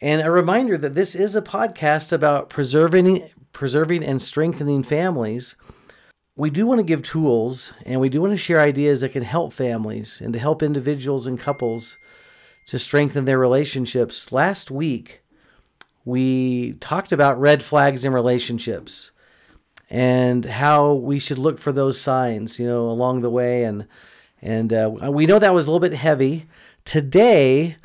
And a reminder that this is a podcast about preserving preserving and strengthening families. We do want to give tools and we do want to share ideas that can help families and to help individuals and couples to strengthen their relationships. Last week, we talked about red flags in relationships and how we should look for those signs, you know, along the way. And and uh, we know that was a little bit heavy. Today,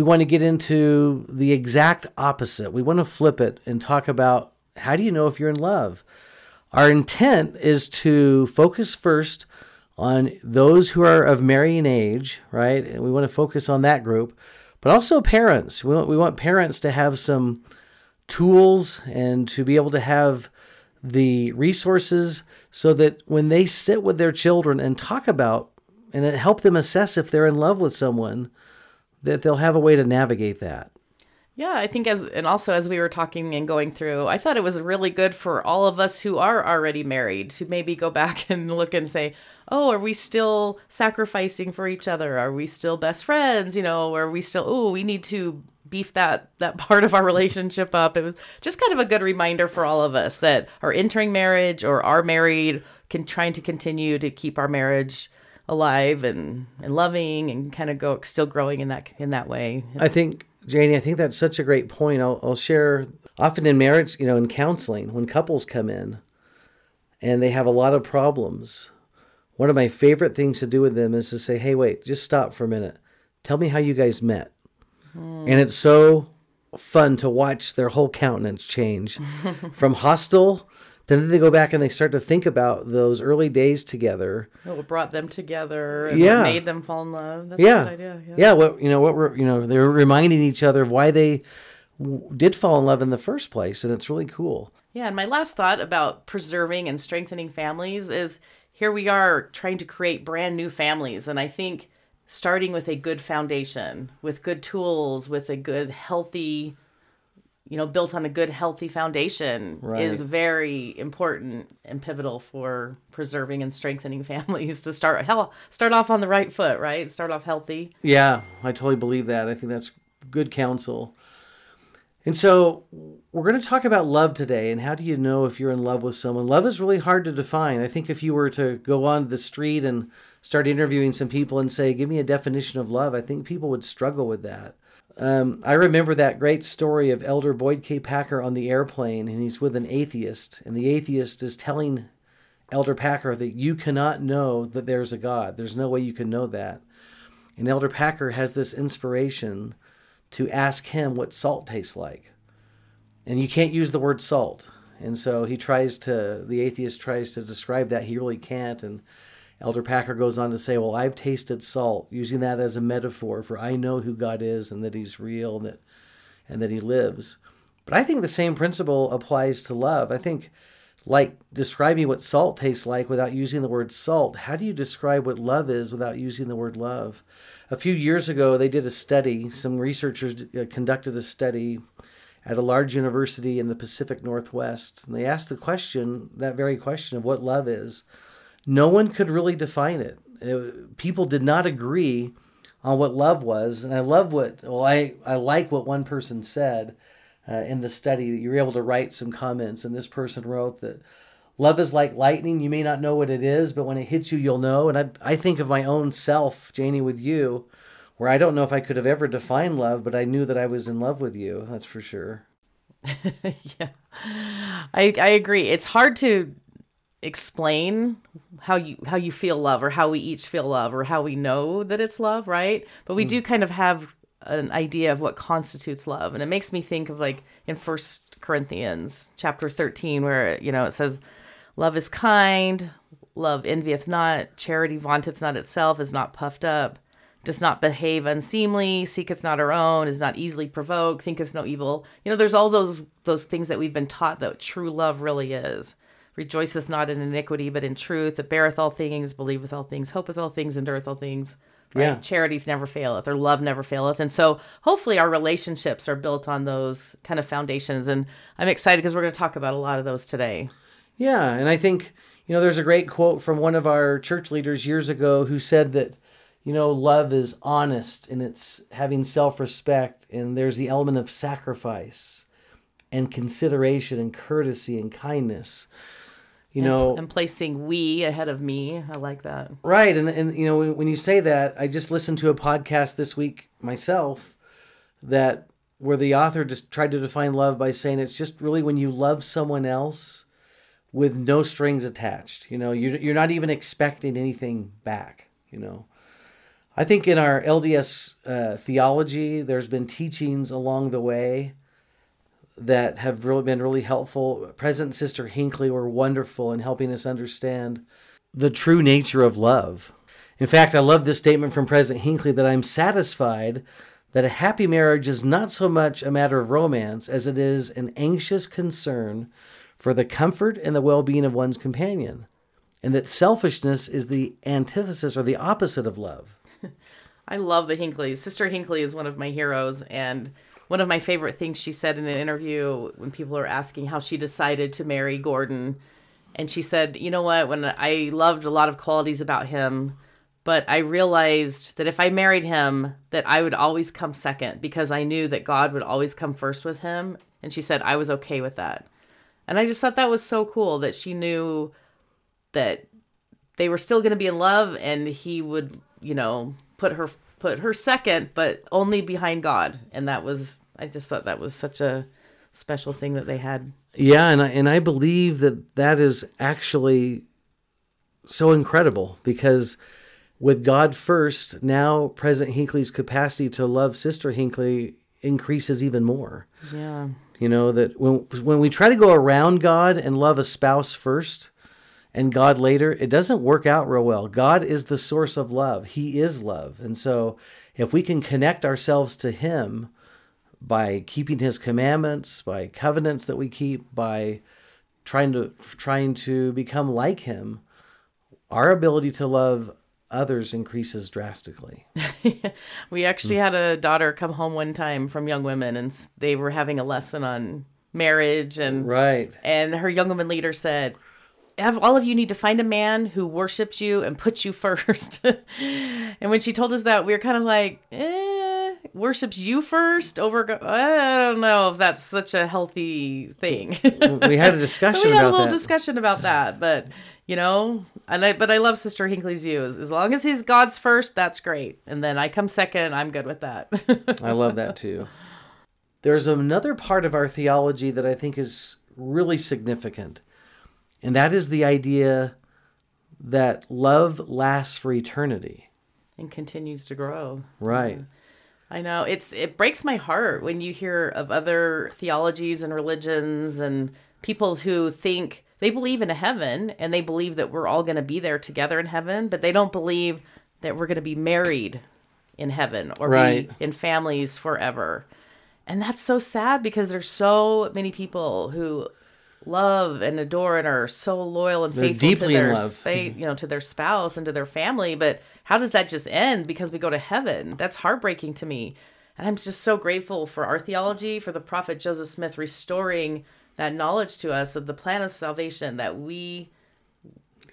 we want to get into the exact opposite. We want to flip it and talk about how do you know if you're in love? Our intent is to focus first on those who are of marrying age, right? And we want to focus on that group, but also parents. We want, we want parents to have some tools and to be able to have the resources so that when they sit with their children and talk about and help them assess if they're in love with someone, that they'll have a way to navigate that. Yeah, I think as and also as we were talking and going through, I thought it was really good for all of us who are already married to maybe go back and look and say, "Oh, are we still sacrificing for each other? Are we still best friends? You know, are we still oh, we need to beef that that part of our relationship up." It was just kind of a good reminder for all of us that are entering marriage or are married, can trying to continue to keep our marriage alive and, and loving and kind of go still growing in that in that way. I think Janie, I think that's such a great point. I'll, I'll share often in marriage, you know, in counseling when couples come in and they have a lot of problems. One of my favorite things to do with them is to say, "Hey, wait, just stop for a minute. Tell me how you guys met." Hmm. And it's so fun to watch their whole countenance change from hostile then they go back and they start to think about those early days together. What brought them together? And yeah, made them fall in love. That's yeah. idea. Yeah. yeah, what you know, what were you know, they're reminding each other of why they w- did fall in love in the first place, and it's really cool. Yeah, and my last thought about preserving and strengthening families is here we are trying to create brand new families, and I think starting with a good foundation, with good tools, with a good healthy you know built on a good healthy foundation right. is very important and pivotal for preserving and strengthening families to start hell start off on the right foot right? Start off healthy. Yeah i totally believe that. I think that's good counsel. And so we're going to talk about love today and how do you know if you're in love with someone? Love is really hard to define. I think if you were to go on the street and start interviewing some people and say give me a definition of love i think people would struggle with that um, I remember that great story of Elder Boyd K. Packer on the airplane, and he's with an atheist, and the atheist is telling Elder Packer that you cannot know that there's a God. There's no way you can know that. And Elder Packer has this inspiration to ask him what salt tastes like. And you can't use the word salt. And so he tries to, the atheist tries to describe that. He really can't. And Elder Packer goes on to say, Well, I've tasted salt, using that as a metaphor for I know who God is and that He's real and that, and that He lives. But I think the same principle applies to love. I think, like describing what salt tastes like without using the word salt, how do you describe what love is without using the word love? A few years ago, they did a study, some researchers uh, conducted a study at a large university in the Pacific Northwest. And they asked the question, that very question of what love is no one could really define it. it. People did not agree on what love was, and I love what well I I like what one person said uh, in the study that you were able to write some comments, and this person wrote that love is like lightning. You may not know what it is, but when it hits you, you'll know. And I I think of my own self, Janie, with you, where I don't know if I could have ever defined love, but I knew that I was in love with you. That's for sure. yeah, I I agree. It's hard to explain how you how you feel love or how we each feel love or how we know that it's love right but we mm. do kind of have an idea of what constitutes love and it makes me think of like in first corinthians chapter 13 where you know it says love is kind love envieth not charity vaunteth not itself is not puffed up does not behave unseemly, seeketh not her own, is not easily provoked, thinketh no evil. You know, there's all those those things that we've been taught that true love really is. Rejoiceth not in iniquity, but in truth. It beareth all things, believeth all things, hopeth all things, endureth all things. Right? Yeah. Charities never faileth, or love never faileth. And so hopefully our relationships are built on those kind of foundations. And I'm excited because we're going to talk about a lot of those today. Yeah, and I think you know there's a great quote from one of our church leaders years ago who said that you know love is honest and it's having self-respect and there's the element of sacrifice and consideration and courtesy and kindness. You know, And placing we ahead of me. I like that. Right, and and you know when, when you say that, I just listened to a podcast this week myself that where the author just tried to define love by saying it's just really when you love someone else with no strings attached. You know, you're, you're not even expecting anything back. You know, I think in our LDS uh, theology, there's been teachings along the way that have really been really helpful. President Sister Hinckley were wonderful in helping us understand the true nature of love. In fact, I love this statement from President Hinckley that I'm satisfied that a happy marriage is not so much a matter of romance as it is an anxious concern for the comfort and the well being of one's companion, and that selfishness is the antithesis or the opposite of love. I love the Hinckley. Sister Hinckley is one of my heroes, and one of my favorite things she said in an interview when people are asking how she decided to marry Gordon, and she said, "You know what? When I loved a lot of qualities about him, but I realized that if I married him, that I would always come second because I knew that God would always come first with him." And she said, "I was okay with that." And I just thought that was so cool that she knew that they were still going to be in love and he would, you know, put her put her second but only behind God. And that was I just thought that was such a special thing that they had. Yeah, and I, and I believe that that is actually so incredible because with God first, now President Hinckley's capacity to love Sister Hinckley increases even more. Yeah. You know that when when we try to go around God and love a spouse first and God later, it doesn't work out real well. God is the source of love. He is love. And so if we can connect ourselves to him by keeping his commandments, by covenants that we keep, by trying to trying to become like him, our ability to love others increases drastically. we actually had a daughter come home one time from Young Women and they were having a lesson on marriage and Right. and her young woman leader said have all of you need to find a man who worships you and puts you first. And when she told us that we were kind of like eh, worships you first over go- i don't know if that's such a healthy thing. We had a discussion so we had a little that. discussion about that but you know and I, but i love sister hinckley's view as, as long as he's god's first that's great. And then i come second i'm good with that. I love that too. There's another part of our theology that I think is really significant, and that is the idea that love lasts for eternity. and continues to grow Right. I know it's it breaks my heart when you hear of other theologies and religions and people who think they believe in a heaven and they believe that we're all going to be there together in heaven, but they don't believe that we're going to be married in heaven or Right. be in families forever. And that's so sad because there's so many people who love and adore and are so loyal and They're faithful deeply to their love. fa- mm-hmm. you know to their spouse and to their family. But how does that just end? Because we go to heaven. That's heartbreaking to me. And i'm just so grateful for our theology for the prophet joseph smith restoring that knowledge to us of the plan of salvation that we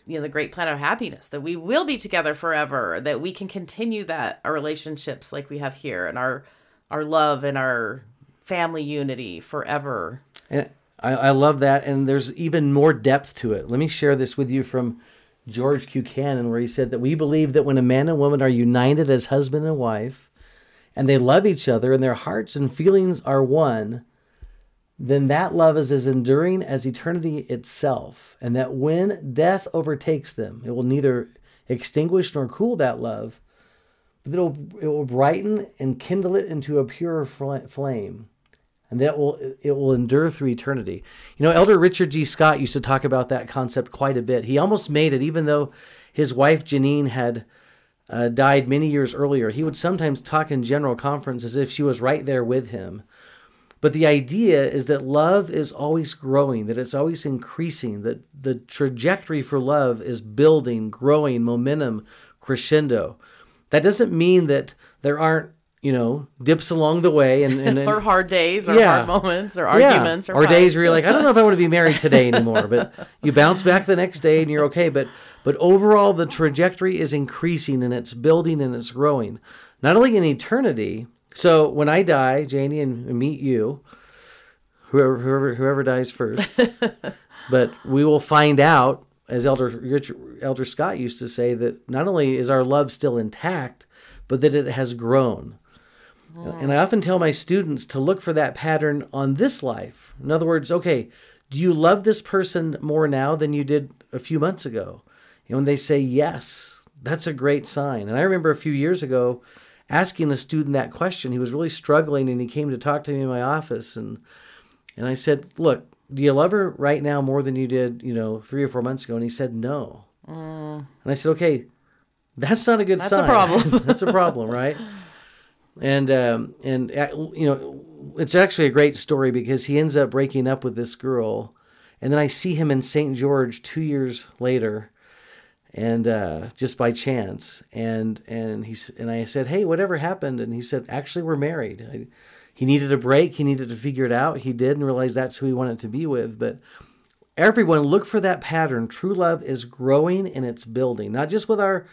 you know the great plan of happiness that we will be together forever that we can continue that our relationships like we have here and our our love and our family unity forever. And I, I love that. And there's even more depth to it. Let me share this with you from George Q. Cannon, where he said that we believe that when a man and woman are united as husband and wife, and they love each other, and their hearts and feelings are one, then that love is as enduring as eternity itself. And that when death overtakes them, it will neither extinguish nor cool that love, but it will, it will brighten and kindle it into a pure fl- flame and that will it will endure through eternity. You know, Elder Richard G. Scott used to talk about that concept quite a bit. He almost made it, even though his wife Jeanene had uh, died many years earlier, he would sometimes talk in general conference as if she was right there with him. But the idea is that love is always growing, that it's always increasing, that the trajectory for love is building, growing, momentum, crescendo. That doesn't mean that there aren't, you know, dips along the way and, and, and or hard days or Yeah. hard moments or arguments yeah. or, or days where you're like, I don't know if I want to be married today anymore. But you bounce back the next day and you're okay. But but overall, the trajectory is increasing and it's building and it's growing, not only in eternity. So when I die, Janie, and meet you, whoever whoever whoever dies first, but we will find out, as Elder Richard, Elder Scott used to say, that not only is our love still intact, but that it has grown. And I often tell my students to look for that pattern on this life. In other words, okay, do you love this person more now than you did a few months ago? And when they say yes, that's a great sign. And I remember a few years ago asking a student that question. He was really struggling and he came to talk to me in my office and and I said, "Look, do you love her right now more than you did, you know, 3 or 4 months ago?" And he said, "No." Mm. And I said, "Okay, that's not a good sign. That's a problem. that's a problem, right?" And um, and uh, you know it's actually a great story because he ends up breaking up with this girl. And then i see him in st george two years later and uh, just by chance. And and he and i said hey whatever happened? And he said actually we're married. I, he needed a break. He needed to figure it out. He did and realized that's who he wanted to be with. But everyone look for that pattern. True love is growing and it's building not just with our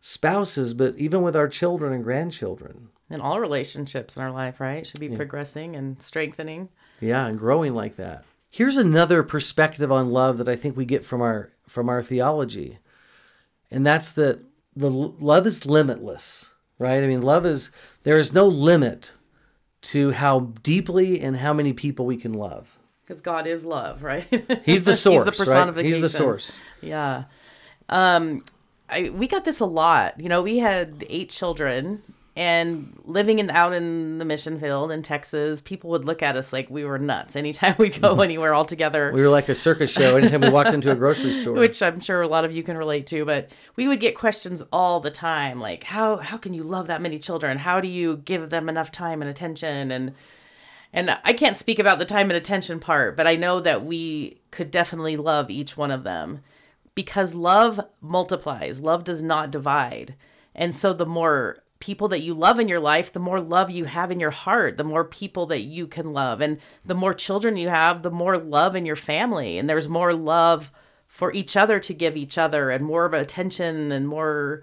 spouses but even with our children and grandchildren in all relationships in our life, right? Should be progressing and strengthening. Yeah, and growing like that. Here's another perspective on love that I think we get from our from our theology. And that's that the love is limitless, right? I mean, love is there is no limit to how deeply and how many people we can love. Because God is love, right? He's the source, He's the right? He's the source. Yeah. Um, I, we got this a lot. You know, we had eight children and living in out in the mission field in Texas, people would look at us like we were nuts anytime we go anywhere all together. We were like a circus show anytime we walked into a grocery store. which I'm sure a lot of you can relate to, but we would get questions all the time like how how can you love that many children? How do you give them enough time and attention and and I can't speak about the time and attention part, but I know that we could definitely love each one of them because love multiplies. Love does not divide. And so the more people that you love in your life, the more love you have in your heart, the more people that you can love. And the more children you have, the more love in your family. And there's more love for each other to give each other and more of attention and more,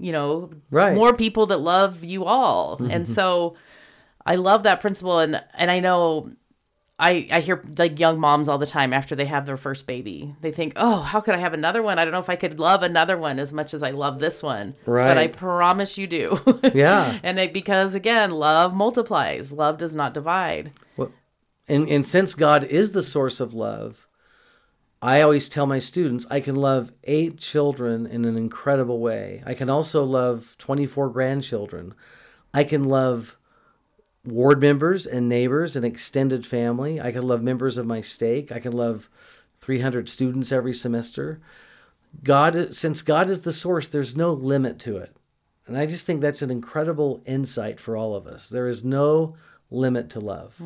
you know, Right. more people that love you all. And mm-hmm. so I love that principle and and I know I, I hear like young moms all the time after they have their first baby. They think, "Oh, how could I have another one? I don't know if I could love another one as much as I love this one." Right. But I promise you do. Yeah. and it, because again, love multiplies. Love does not divide. and and since God is the source of love, I always tell my students I can love eight children in an incredible way. I can also love 24 grandchildren. I can love ward members and neighbors and extended family. I can love members of my stake. I can love 300 students every semester. God since God is the source, there's no limit to it. And I just think that's an incredible insight for all of us. There is no limit to love.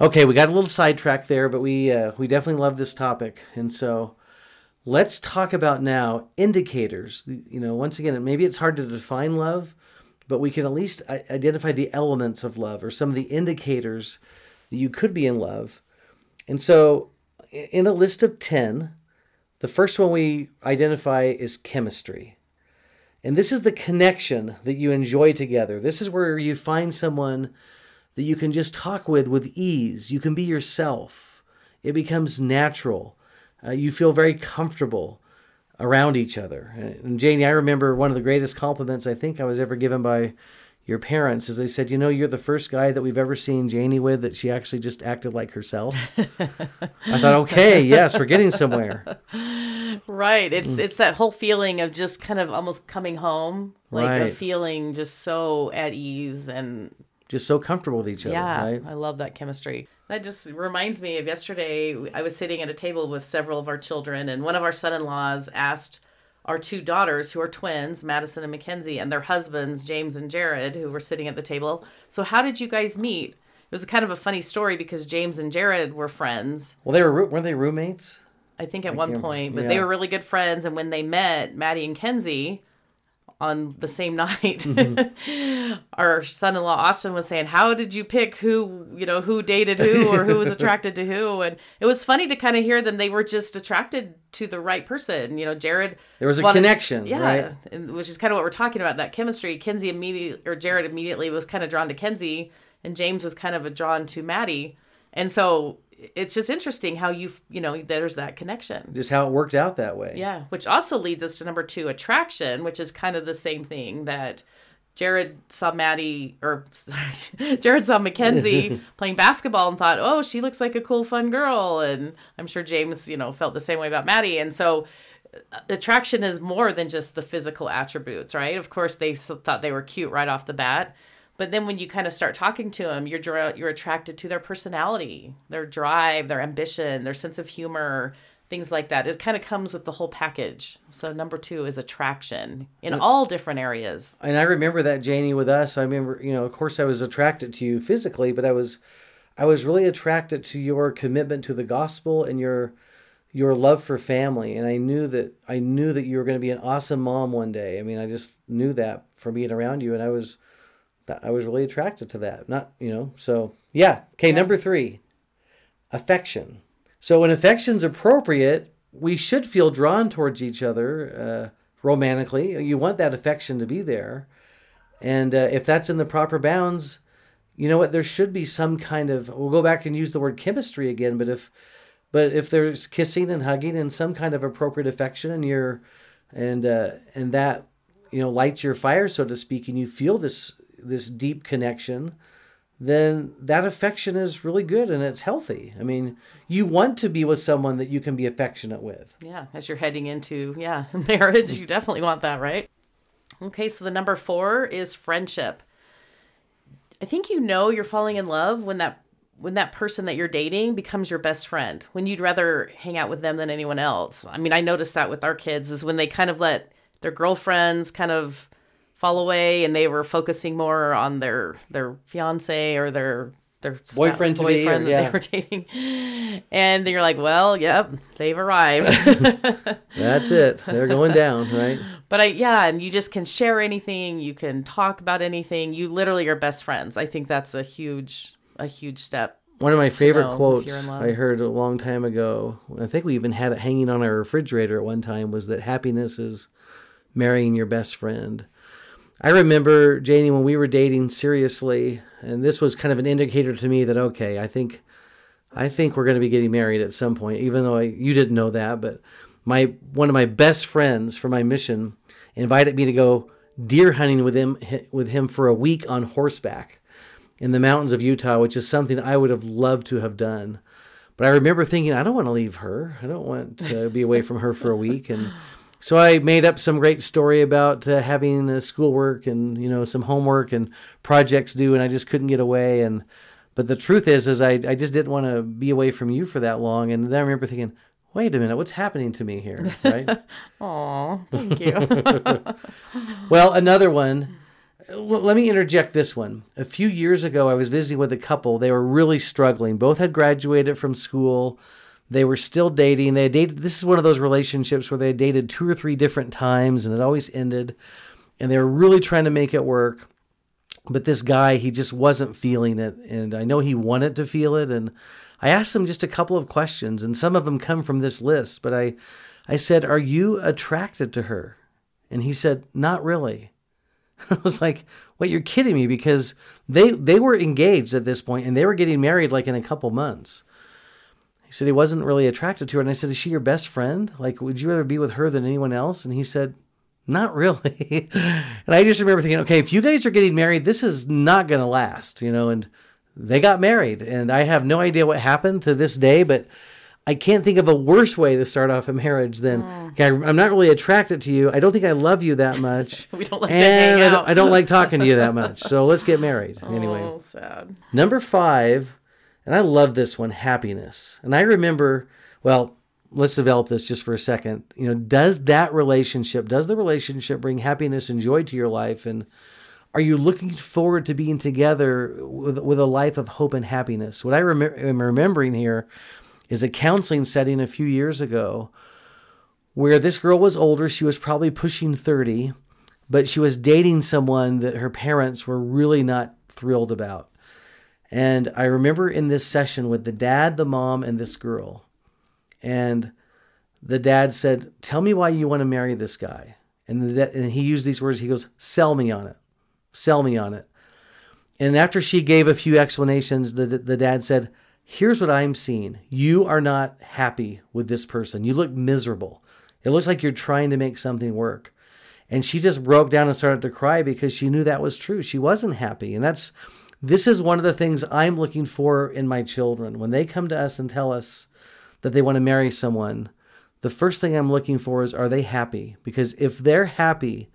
Okay, we got a little sidetracked there, but we uh, we definitely love this topic, and so let's talk about now indicators. You know, once again, maybe it's hard to define love, but we can at least identify the elements of love or some of the indicators that you could be in love. And so, in a list of ten, the first one we identify is chemistry. And this is the connection that you enjoy together. This is where you find someone that you can just talk with with ease. You can be yourself. It becomes natural. Uh, you feel very comfortable around each other. And Janie, I remember one of the greatest compliments I think I was ever given by your parents is they said, "You know, you're the first guy that we've ever seen Janie with that she actually just acted like herself." I thought, "Okay, yes, we're getting somewhere." Right. Mm. It's it's that whole feeling of just kind of almost coming home, like a feeling just so at ease and Just so comfortable with each other, Yeah, right? I love that chemistry. That just reminds me of yesterday. I was sitting at a table with several of our children, and one of our son in laws asked our two daughters who are twins, Madison and Mackenzie, and their husbands, James and Jared, who were sitting at the table. So how did you guys meet? It was kind of a funny story because James and Jared were friends. Well, they were weren't they roommates? I think at one point, but they were really good friends. And when they met, Maddie and Kenzie on the same night, Mm-hmm. our son-in-law Austin was saying, "How did you pick who you know who dated who or who was attracted to who?" And it was funny to kind of hear them. They were just attracted to the right person. You know, Jared. There was a wanted- connection, yeah, right? and- which is kind of what we're talking about. That chemistry. Kenzie immediately or Jared immediately was kind of drawn to Kenzie, and James was kind of drawn to Maddie. And so it's just interesting how you you know there's that connection. Just how it worked out that way. Yeah, which also leads us to number two, attraction, which is kind of the same thing that Jared saw Maddie or sorry, Jared saw Mackenzie playing basketball and thought, oh, she looks like a cool, fun girl, and I'm sure James, you know, felt the same way about Maddie, and so uh, attraction is more than just the physical attributes, right? Of course, they thought they were cute right off the bat. But then when you kind of start talking to them, you're dra- you're attracted to their personality, their drive, their ambition, their sense of humor, things like that. It kind of comes with the whole package. So number 2 is attraction in all different areas. And I remember that Janie with us. I remember, you know, of course, I was attracted to you physically, but I was, I was really attracted to your commitment to the gospel and your, your love for family. And I knew that I knew that you were going to be an awesome mom one day. I mean, I just knew that from being around you, and I was, I was really attracted to that. Not, you know, so yeah. Okay, number three, affection. So when affection's appropriate, we should feel drawn towards each other uh, romantically. You want that affection to be there, and uh, if that's in the proper bounds, you know what? There should be some kind of. We'll go back and use the word chemistry again, but if, but if there's kissing and hugging and some kind of appropriate affection, and you're, and uh, and that, you know, lights your fire, so to speak, and you feel this this deep connection then that affection is really good and it's healthy. I mean, you want to be with someone that you can be affectionate with. Yeah, as you're heading into yeah, marriage, you definitely want that, right? Okay, so the number 4 is friendship. I think you know you're falling in love when that when that person that you're dating becomes your best friend. When you'd rather hang out with them than anyone else. I mean, I noticed that with our kids is when they kind of let their girlfriends kind of fall away and they were focusing more on their their fiance or their their Boyfriend to be, or- boyfriend that yeah. they were dating. And then you're like, well, yep, they've arrived. That's it. They're going down, right? But I yeah, and you just can share anything, you can talk about anything. You literally are best friends. I think that's a huge a huge step. One of my favorite quotes you're in love. I heard a long time ago, I think we even had it hanging on our refrigerator at one time, was that happiness is marrying your best friend. I remember, Janie, when we were dating seriously, and this was kind of an indicator to me that, okay, I think. I think we're going to be getting married at some point, even though I, you didn't know that. But my one of my best friends for my mission invited me to go deer hunting with him with him for a week on horseback in the mountains of Utah, which is something I would have loved to have done. But I remember thinking, I don't want to leave her. I don't want to be away from her for a week. And so I made up some great story about uh, having uh, schoolwork and you know some homework and projects due, and I just couldn't get away. And but the truth is, is I I just didn't want to be away from you for that long. And then I remember thinking, wait a minute, what's happening to me here? Right. Aw, thank you. Well, another one. Let me interject this one. A few years ago, I was visiting with a couple. They were really struggling. Both had graduated from school. They were still dating. They dated. This is one of those relationships where they dated two or three different times, and it always ended. And they were really trying to make it work. But this guy, he just wasn't feeling it, and I know he wanted to feel it. And I asked him just a couple of questions, and some of them come from this list. But I, I said, "Are you attracted to her?" And he said, "Not really." I was like, "Wait, you're kidding me?" Because they they were engaged at this point, and they were getting married like in a couple months. He said he wasn't really attracted to her, and I said, "Is she your best friend? Like, would you rather be with her than anyone else?" And he said, "Not really." and I just remember thinking, "Okay, if you guys are getting married, this is not going to last," you know. And they got married, and I have no idea what happened to this day, but. I can't think of a worse way to start off a marriage than mm. okay, I'm not really attracted to you. I don't think I love you that much. We don't like to and I don't, I don't like talking to you that much. So let's get married. Oh, anyway. Oh, sad. Number five, and I love this one, happiness. And I remember, well, let's develop this just for a second. You know, does that relationship, does the relationship bring happiness and joy to your life? And are you looking forward to being together with, with a life of hope and happiness? What I rem- am remembering here is a counseling setting a few years ago where this girl was older. She was probably pushing 30, but she was dating someone that her parents were really not thrilled about. And I remember in this session with the dad, the mom, and this girl, and the dad said, Tell me why you want to marry this guy. And, the, and he used these words. He goes, Sell me on it. Sell me on it. And after she gave a few explanations, the, the dad said, Here's what I'm seeing. You are not happy with this person. You look miserable. It looks like you're trying to make something work. And she just broke down and started to cry because she knew that was true. She wasn't happy. And that's this is one of the things I'm looking for in my children. When they come to us and tell us that they want to marry someone, the first thing I'm looking for is are they happy? Because if they're happy,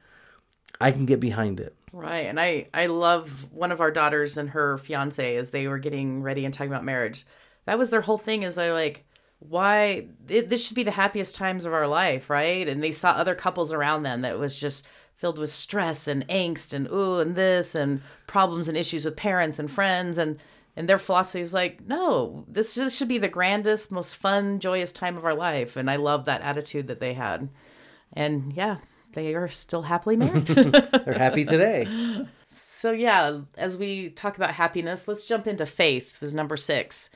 I can get behind it. Right. And I, I love one of our daughters and her fiance as they were getting ready and talking about marriage. That was their whole thing is they're like, why it, this should be the happiest times of our life, right? And they saw other couples around them that was just filled with stress and angst and ooh and this and problems and issues with parents and friends and and their philosophy is like no this, should be the grandest most fun joyous time of our life and i love that attitude that they had. And yeah they are still happily married. They're happy today. So yeah as we talk about happiness let's jump into faith is number six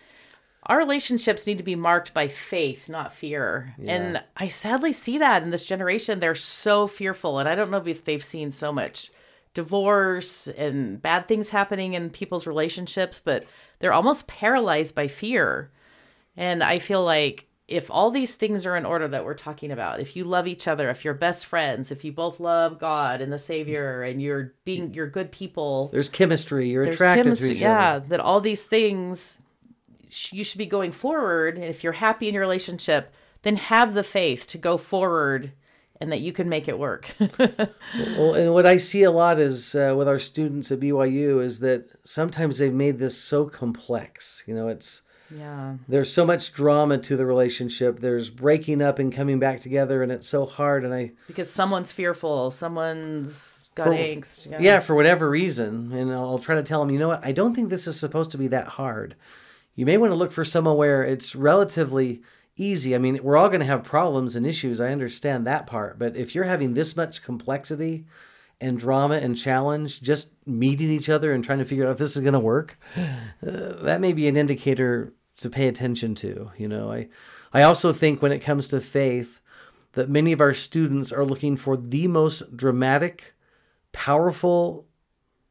our relationships need to be marked by faith, not fear. Yeah. And I sadly see that in this generation. They're so fearful. And I don't know if they've seen so much divorce and bad things happening in people's relationships, but they're almost paralyzed by fear. And I feel like if all these things are in order that we're talking about, if you love each other, if you're best friends, if you both love God and the Savior, and you're being you're good people, there's chemistry. You're attracted chemistry, to each yeah, other. Yeah, that all these things you should be going forward. And if you're happy in your relationship, then have the faith to go forward and that you can make it work. well, and what I see a lot is uh, with our students at BYU is that sometimes they've made this so complex. You know, it's yeah. There's so much drama to the relationship. There's breaking up and coming back together, and it's so hard. And I because someone's fearful, someone's got for, angst. Yeah. yeah, for whatever reason, and I'll try to tell them, you know what? I don't think this is supposed to be that hard you may want to look for someone where it's relatively easy. I mean, we're all going to have problems and issues. I understand that part. But if you're having this much complexity and drama and challenge, just meeting each other and trying to figure out if this is going to work, uh, that may be an indicator to pay attention to. You know, I, I also think when it comes to faith, that many of our students are looking for the most dramatic, powerful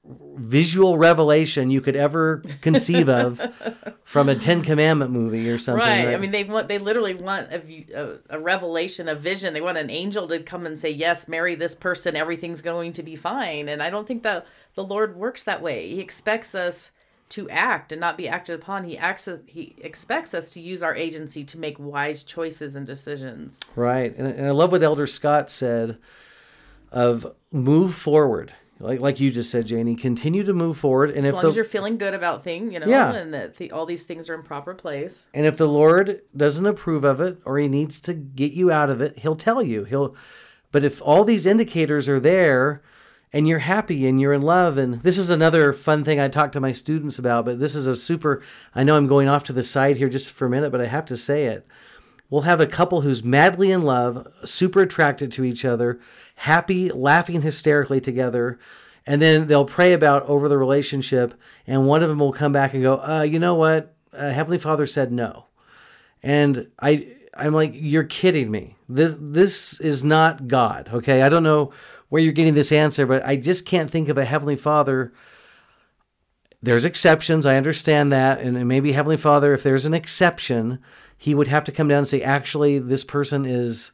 visual revelation you could ever conceive of from a Ten Commandment movie or something. Right. right? I mean, they want they literally want a, a, a, revelation, a vision. They want an angel to come and say, "Yes, marry this person. Everything's going to be fine." And I don't think that the Lord works that way. He expects us to act and not be acted upon. He acts. He expects us to use our agency to make wise choices and decisions. Right. And, and I love what Elder Scott said of move forward like like you just said, Janie, continue to move forward. And as if long the, as you're feeling good about things, you know, yeah. and that the, all these things are in proper place. And if the Lord doesn't approve of it or He needs to get you out of it, He'll tell you. He'll. But if all these indicators are there, and you're happy and you're in love, and this is another fun thing I talk to my students about. But this is a super. I know I'm going off to the side here just for a minute, but I have to say it. We'll have a couple who's madly in love, super attracted to each other, happy, laughing hysterically together. And then they'll pray about over the relationship, and one of them will come back and go, uh, "You know what? Uh, Heavenly Father said no," and I, I'm like, "You're kidding me. This, this is not God." Okay, I don't know where you're getting this answer, but I just can't think of a Heavenly Father. There's exceptions. I understand that, and maybe Heavenly Father, if there's an exception, He would have to come down and say, "Actually, this person is."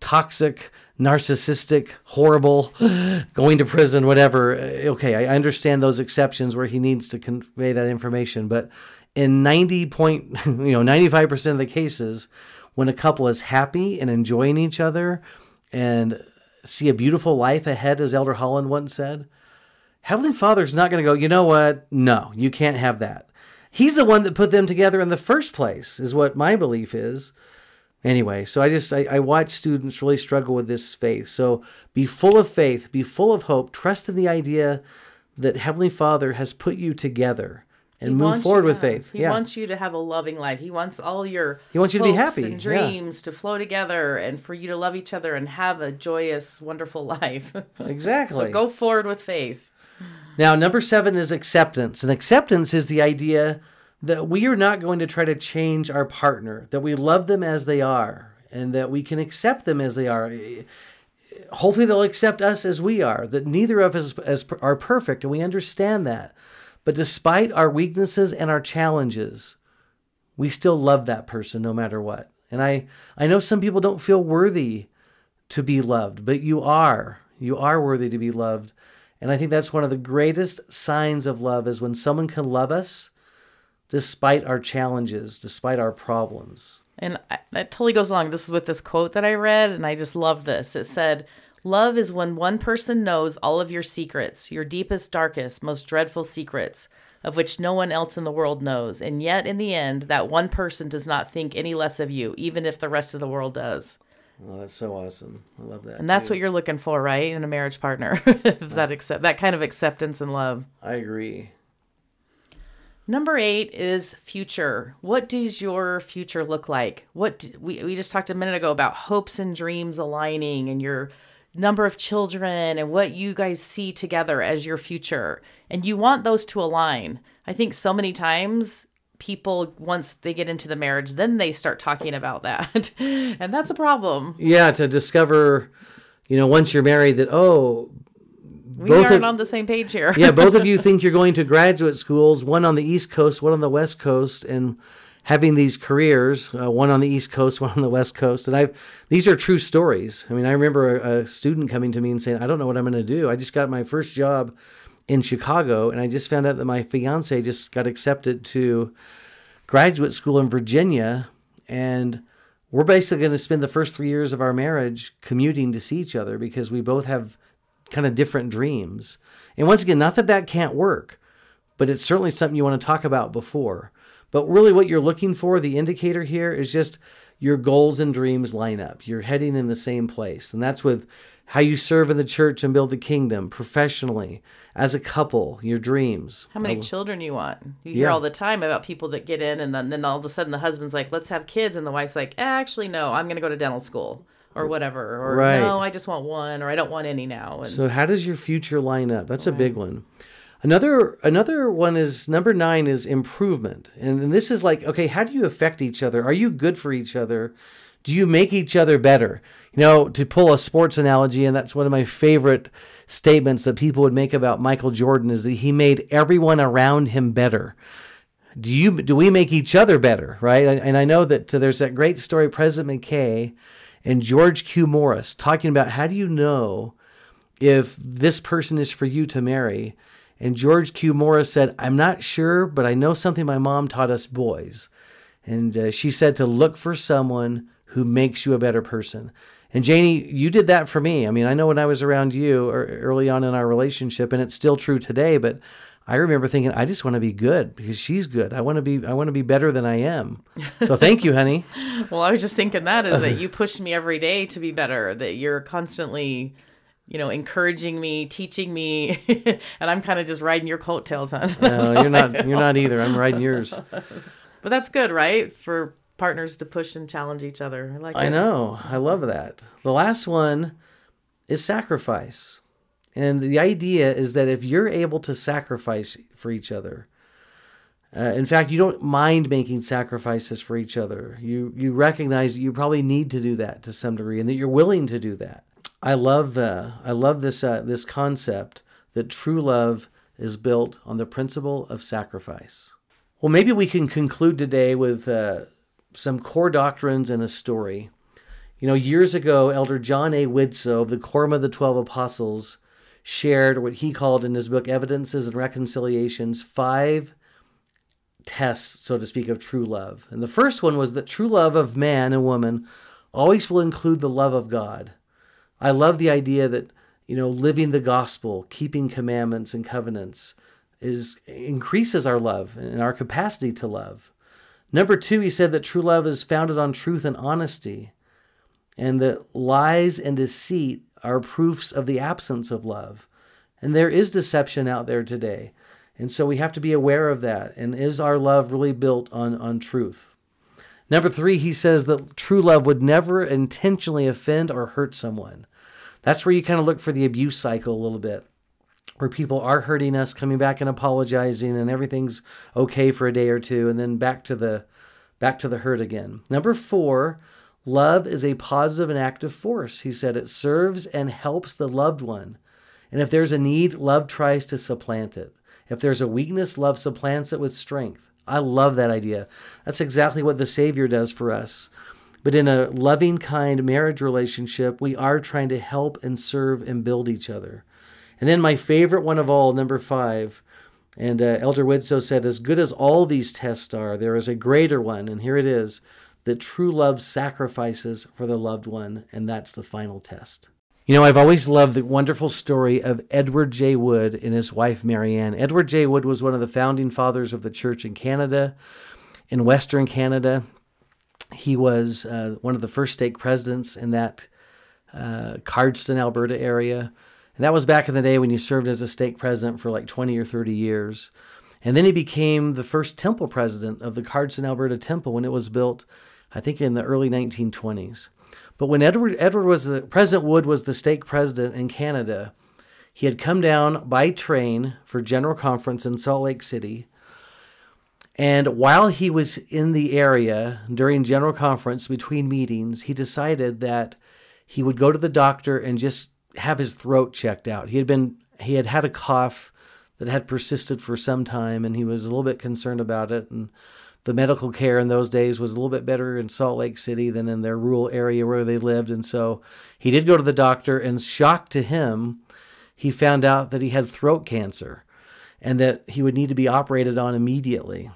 toxic, narcissistic, horrible, going to prison, whatever. Uh, okay, I understand those exceptions where he needs to convey that information, but in 90 point, you know, 95% of the cases when a couple is happy and enjoying each other and see a beautiful life ahead as Elder Holland once said, Heavenly Father's not going to go, "You know what? No, you can't have that." He's the one that put them together in the first place, is what my belief is. Anyway, so I just I, I watch students really struggle with this faith. So be full of faith, be full of hope, trust in the idea that Heavenly Father has put you together and He move forward with faith. He yeah. wants you to have a loving life. He wants all your He wants you to be happy, and yeah. dreams to flow together and for you to love each other and have a joyous, wonderful life. exactly. so go forward with faith. Now, number seven is acceptance. And acceptance is the idea that we are not going to try to change our partner, that we love them as they are, and that we can accept them as they are. Hopefully, they'll accept us as we are, that neither of us as, are perfect, and we understand that. But despite our weaknesses and our challenges, we still love that person no matter what. And I, I know some people don't feel worthy to be loved, but you are. You are worthy to be loved. And I think that's one of the greatest signs of love is when someone can love us despite our challenges, despite our problems. And I, that totally goes along. This is with this quote that I read, and I just love this. It said, Love is when one person knows all of your secrets, your deepest, darkest, most dreadful secrets, of which no one else in the world knows. And yet, in the end, that one person does not think any less of you, even if the rest of the world does. Oh, that's so awesome. I love that. And that's too. what you're looking for, right? In a marriage partner. Is that uh, accept that kind of acceptance and love. I agree. Number eight is future. What does your future look like? What do, we we just talked a minute ago about hopes and dreams aligning, and your number of children, and what you guys see together as your future, and you want those to align. I think so many times people once they get into the marriage, then they start talking about that, and that's a problem. Yeah, to discover, you know, once you're married that, oh, We Both aren't of- on the same page here. yeah, both of you think you're going to graduate schools, one on the East Coast, one on the West Coast, and having these careers, uh, one on the East Coast, one on the West Coast. And I've these are true stories. I mean, I remember a, a student coming to me and saying, "I don't know what I'm going to do. I just got my first job in Chicago, and I just found out that my fiance just got accepted to graduate school in Virginia, and." We're basically going to spend the first three years of our marriage commuting to see each other because we both have kind of different dreams. And once again, not that that can't work, but it's certainly something you want to talk about before. But really, what you're looking for, the indicator here, is just your goals and dreams line up. You're heading in the same place. And that's with how you serve in the church and build the kingdom professionally, as a couple, your dreams. How many children you want? You hear Yeah. all the time about people that get in and then, then all of a sudden the husband's like, let's have kids. And the wife's like, actually, no, I'm going to go to dental school or whatever. Or Right. no, I just want one or I don't want any now. And So how does your future line up? That's a big one. Another another one is number nine is improvement, and, this is like okay, how do you affect each other? Are you good for each other? Do you make each other better? You know, to pull a sports analogy, and that's one of my favorite statements that people would make about Michael Jordan is that he made everyone around him better do you do we make each other better right and and i know that uh, there's that great story president mckay and george q morris talking about how do you know if this person is for you to marry and george q morris said i'm not sure but i know something my mom taught us boys and uh, she said to look for someone who makes you a better person and janie you did that for me i mean i know when i was around you or early on in our relationship and it's still true today but I remember thinking, I just want to be good because she's good. I want to be, I want to be better than I am. So thank you, honey. well, I was just thinking that is that you push me every day to be better, that you're constantly, you know, encouraging me, teaching me. and I'm kind of just riding your coattails, huh? No, you're not, you're not either. I'm riding yours. But that's good, right? For partners to push and challenge each other. I like I it. know. I love that. The last one is sacrifice. And the idea is that if you're able to sacrifice for each other, uh, in fact, you don't mind making sacrifices for each other. You you recognize that you probably need to do that to some degree, and that you're willing to do that. I love uh, I love this uh, this concept that true love is built on the principle of sacrifice. Well, maybe we can conclude today with uh, some core doctrines and a story. You know, years ago, Elder John A. Widtsoe of the Quorum of the Twelve Apostles shared what he called in his book Evidences and Reconciliations five tests, so to speak, of true love. And the first one was that true love of man and woman always will include the love of God. I love the idea that, you know, living the gospel, keeping commandments and covenants is increases our love and our capacity to love. Number two, he said that true love is founded on truth and honesty, and that lies and deceit are proofs of the absence of love. And there is deception out there today. And so we have to be aware of that. And is our love really built on, on truth? Number three, he says that true love would never intentionally offend or hurt someone. That's where you kind of look for the abuse cycle a little bit, where people are hurting us, coming back and apologizing, and everything's okay for a day or two, and then back to the back to the hurt again. Number four, love is a positive and active force. He said it serves and helps the loved one. And if there's a need, love tries to supplant it. If there's a weakness, love supplants it with strength. I love that idea. That's exactly what the Savior does for us. But in a loving, kind marriage relationship, we are trying to help and serve and build each other. And then my favorite one of all, number five, and uh, Elder Widtsoe said, as good as all these tests are, there is a greater one, and here it is that true love sacrifices for the loved one, and that's the final test. You know, I've always loved the wonderful story of Edward J. Wood and his wife Marianne. Edward J. Wood was one of the founding fathers of the church in Canada, in Western Canada. He was uh, one of the first stake presidents in that uh, Cardston, Alberta area. And that was back in the day when you served as a stake president for like 20 or 30 years. And then he became the first temple president of the Cardston, Alberta temple when it was built, I think, in the early 1920s. But when Edward Edward was the President Wood was the stake president in Canada, he had come down by train for General Conference in Salt Lake City. And while he was in the area during General Conference between meetings, he decided that he would go to the doctor and just have his throat checked out. He had been he had had a cough that had persisted for some time and he was a little bit concerned about it and the medical care in those days was a little bit better in Salt Lake City than in their rural area where they lived. And so he did go to the doctor, and shocked to him, he found out that he had throat cancer and that he would need to be operated on immediately.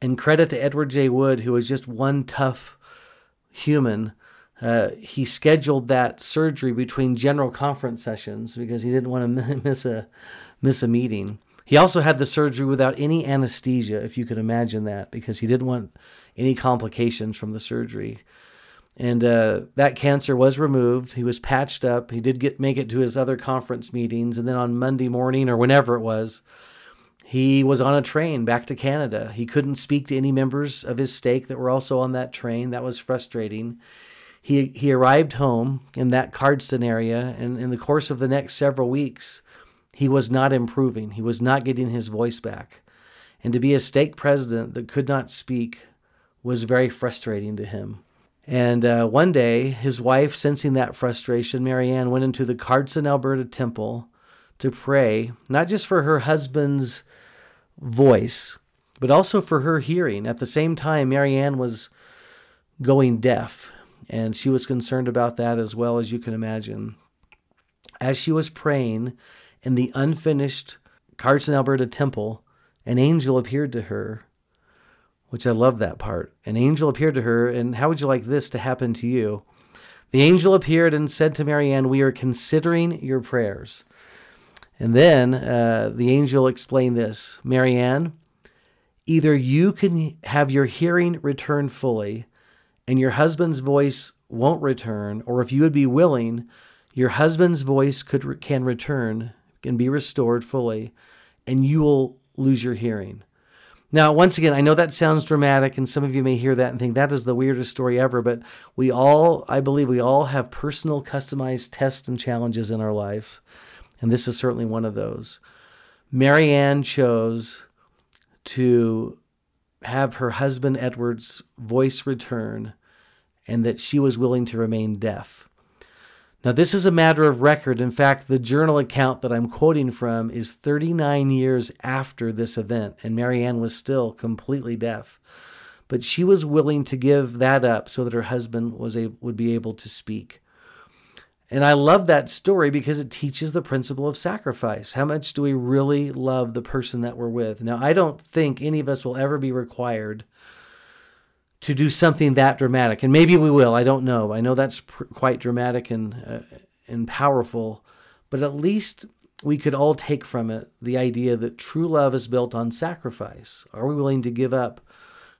And credit to Edward J. Wood, who was just one tough human. Uh, he scheduled that surgery between general conference sessions because he didn't want to miss a miss a meeting. He also had the surgery without any anesthesia, if you could imagine that, because he didn't want any complications from the surgery. And uh, that cancer was removed. He was patched up. He did get make it to his other conference meetings, and then on Monday morning or whenever it was, he was on a train back to Canada. He couldn't speak to any members of his stake that were also on that train. That was frustrating. He he arrived home in that Cardston area, and in the course of the next several weeks, he was not improving. He was not getting his voice back. And to be a stake president that could not speak was very frustrating to him. And uh, one day, his wife, sensing that frustration, Marianne, went into the Cardston, Alberta temple to pray, not just for her husband's voice, but also for her hearing. At the same time, Marianne was going deaf, and she was concerned about that as well as you can imagine. As she was praying, in the unfinished Cardston, Alberta temple, an angel appeared to her, which I love that part. An angel appeared to her, and how would you like this to happen to you? The angel appeared and said to Marianne, We are considering your prayers. And then uh, the angel explained this Marianne, either you can have your hearing return fully, and your husband's voice won't return, or if you would be willing, your husband's voice could can return can be restored fully, and you will lose your hearing. Now, once again, I know that sounds dramatic, and some of you may hear that and think that is the weirdest story ever, but we all, I believe, we all have personal, customized tests and challenges in our life, and this is certainly one of those. Marianne chose to have her husband Edward's voice return, and that she was willing to remain deaf. Now, this is a matter of record. In fact, the journal account that I'm quoting from is 39 years after this event, and Marianne was still completely deaf. But she was willing to give that up so that her husband was a, would be able to speak. And I love that story because it teaches the principle of sacrifice. How much do we really love the person that we're with? Now, I don't think any of us will ever be required to do something that dramatic, and maybe we will. I don't know. I know that's pr- quite dramatic and uh, and powerful, but at least we could all take from it the idea that true love is built on sacrifice. Are we willing to give up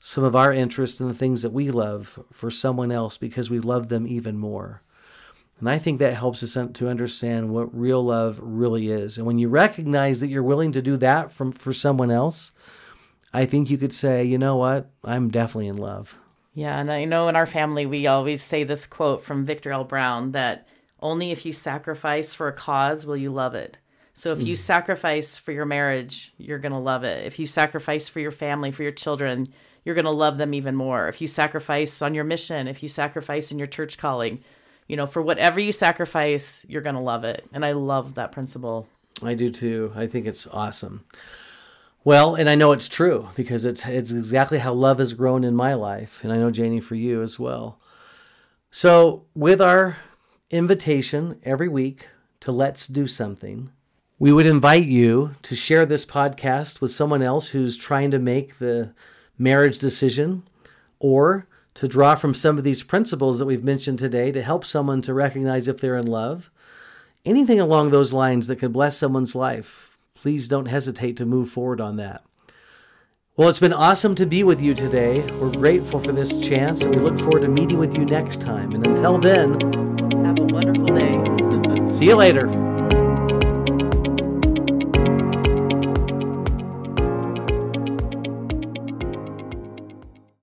some of our interest in the things that we love for someone else because we love them even more. And I think that helps us to understand what real love really is. And when you recognize that you're willing to do that from for someone else, I think you could say, you know what, I'm definitely in love. Yeah, and I know in our family we always say this quote from Victor L. Brown that only if you sacrifice for a cause will you love it. So if you mm. sacrifice for your marriage, you're going to love it. If you sacrifice for your family, for your children, you're going to love them even more. If you sacrifice on your mission, if you sacrifice in your church calling, you know, for whatever you sacrifice, you're going to love it. And I love that principle. I do too. I think it's awesome. Well, and I know it's true because it's it's exactly how love has grown in my life, and I know Janie for you as well. So, with our invitation every week to let's do something, we would invite you to share this podcast with someone else who's trying to make the marriage decision or to draw from some of these principles that we've mentioned today to help someone to recognize if they're in love. Anything along those lines that could bless someone's life please don't hesitate to move forward on that. Well, it's been awesome to be with you today. We're grateful for this chance, and we look forward to meeting with you next time. And until then, have a wonderful day. see you later.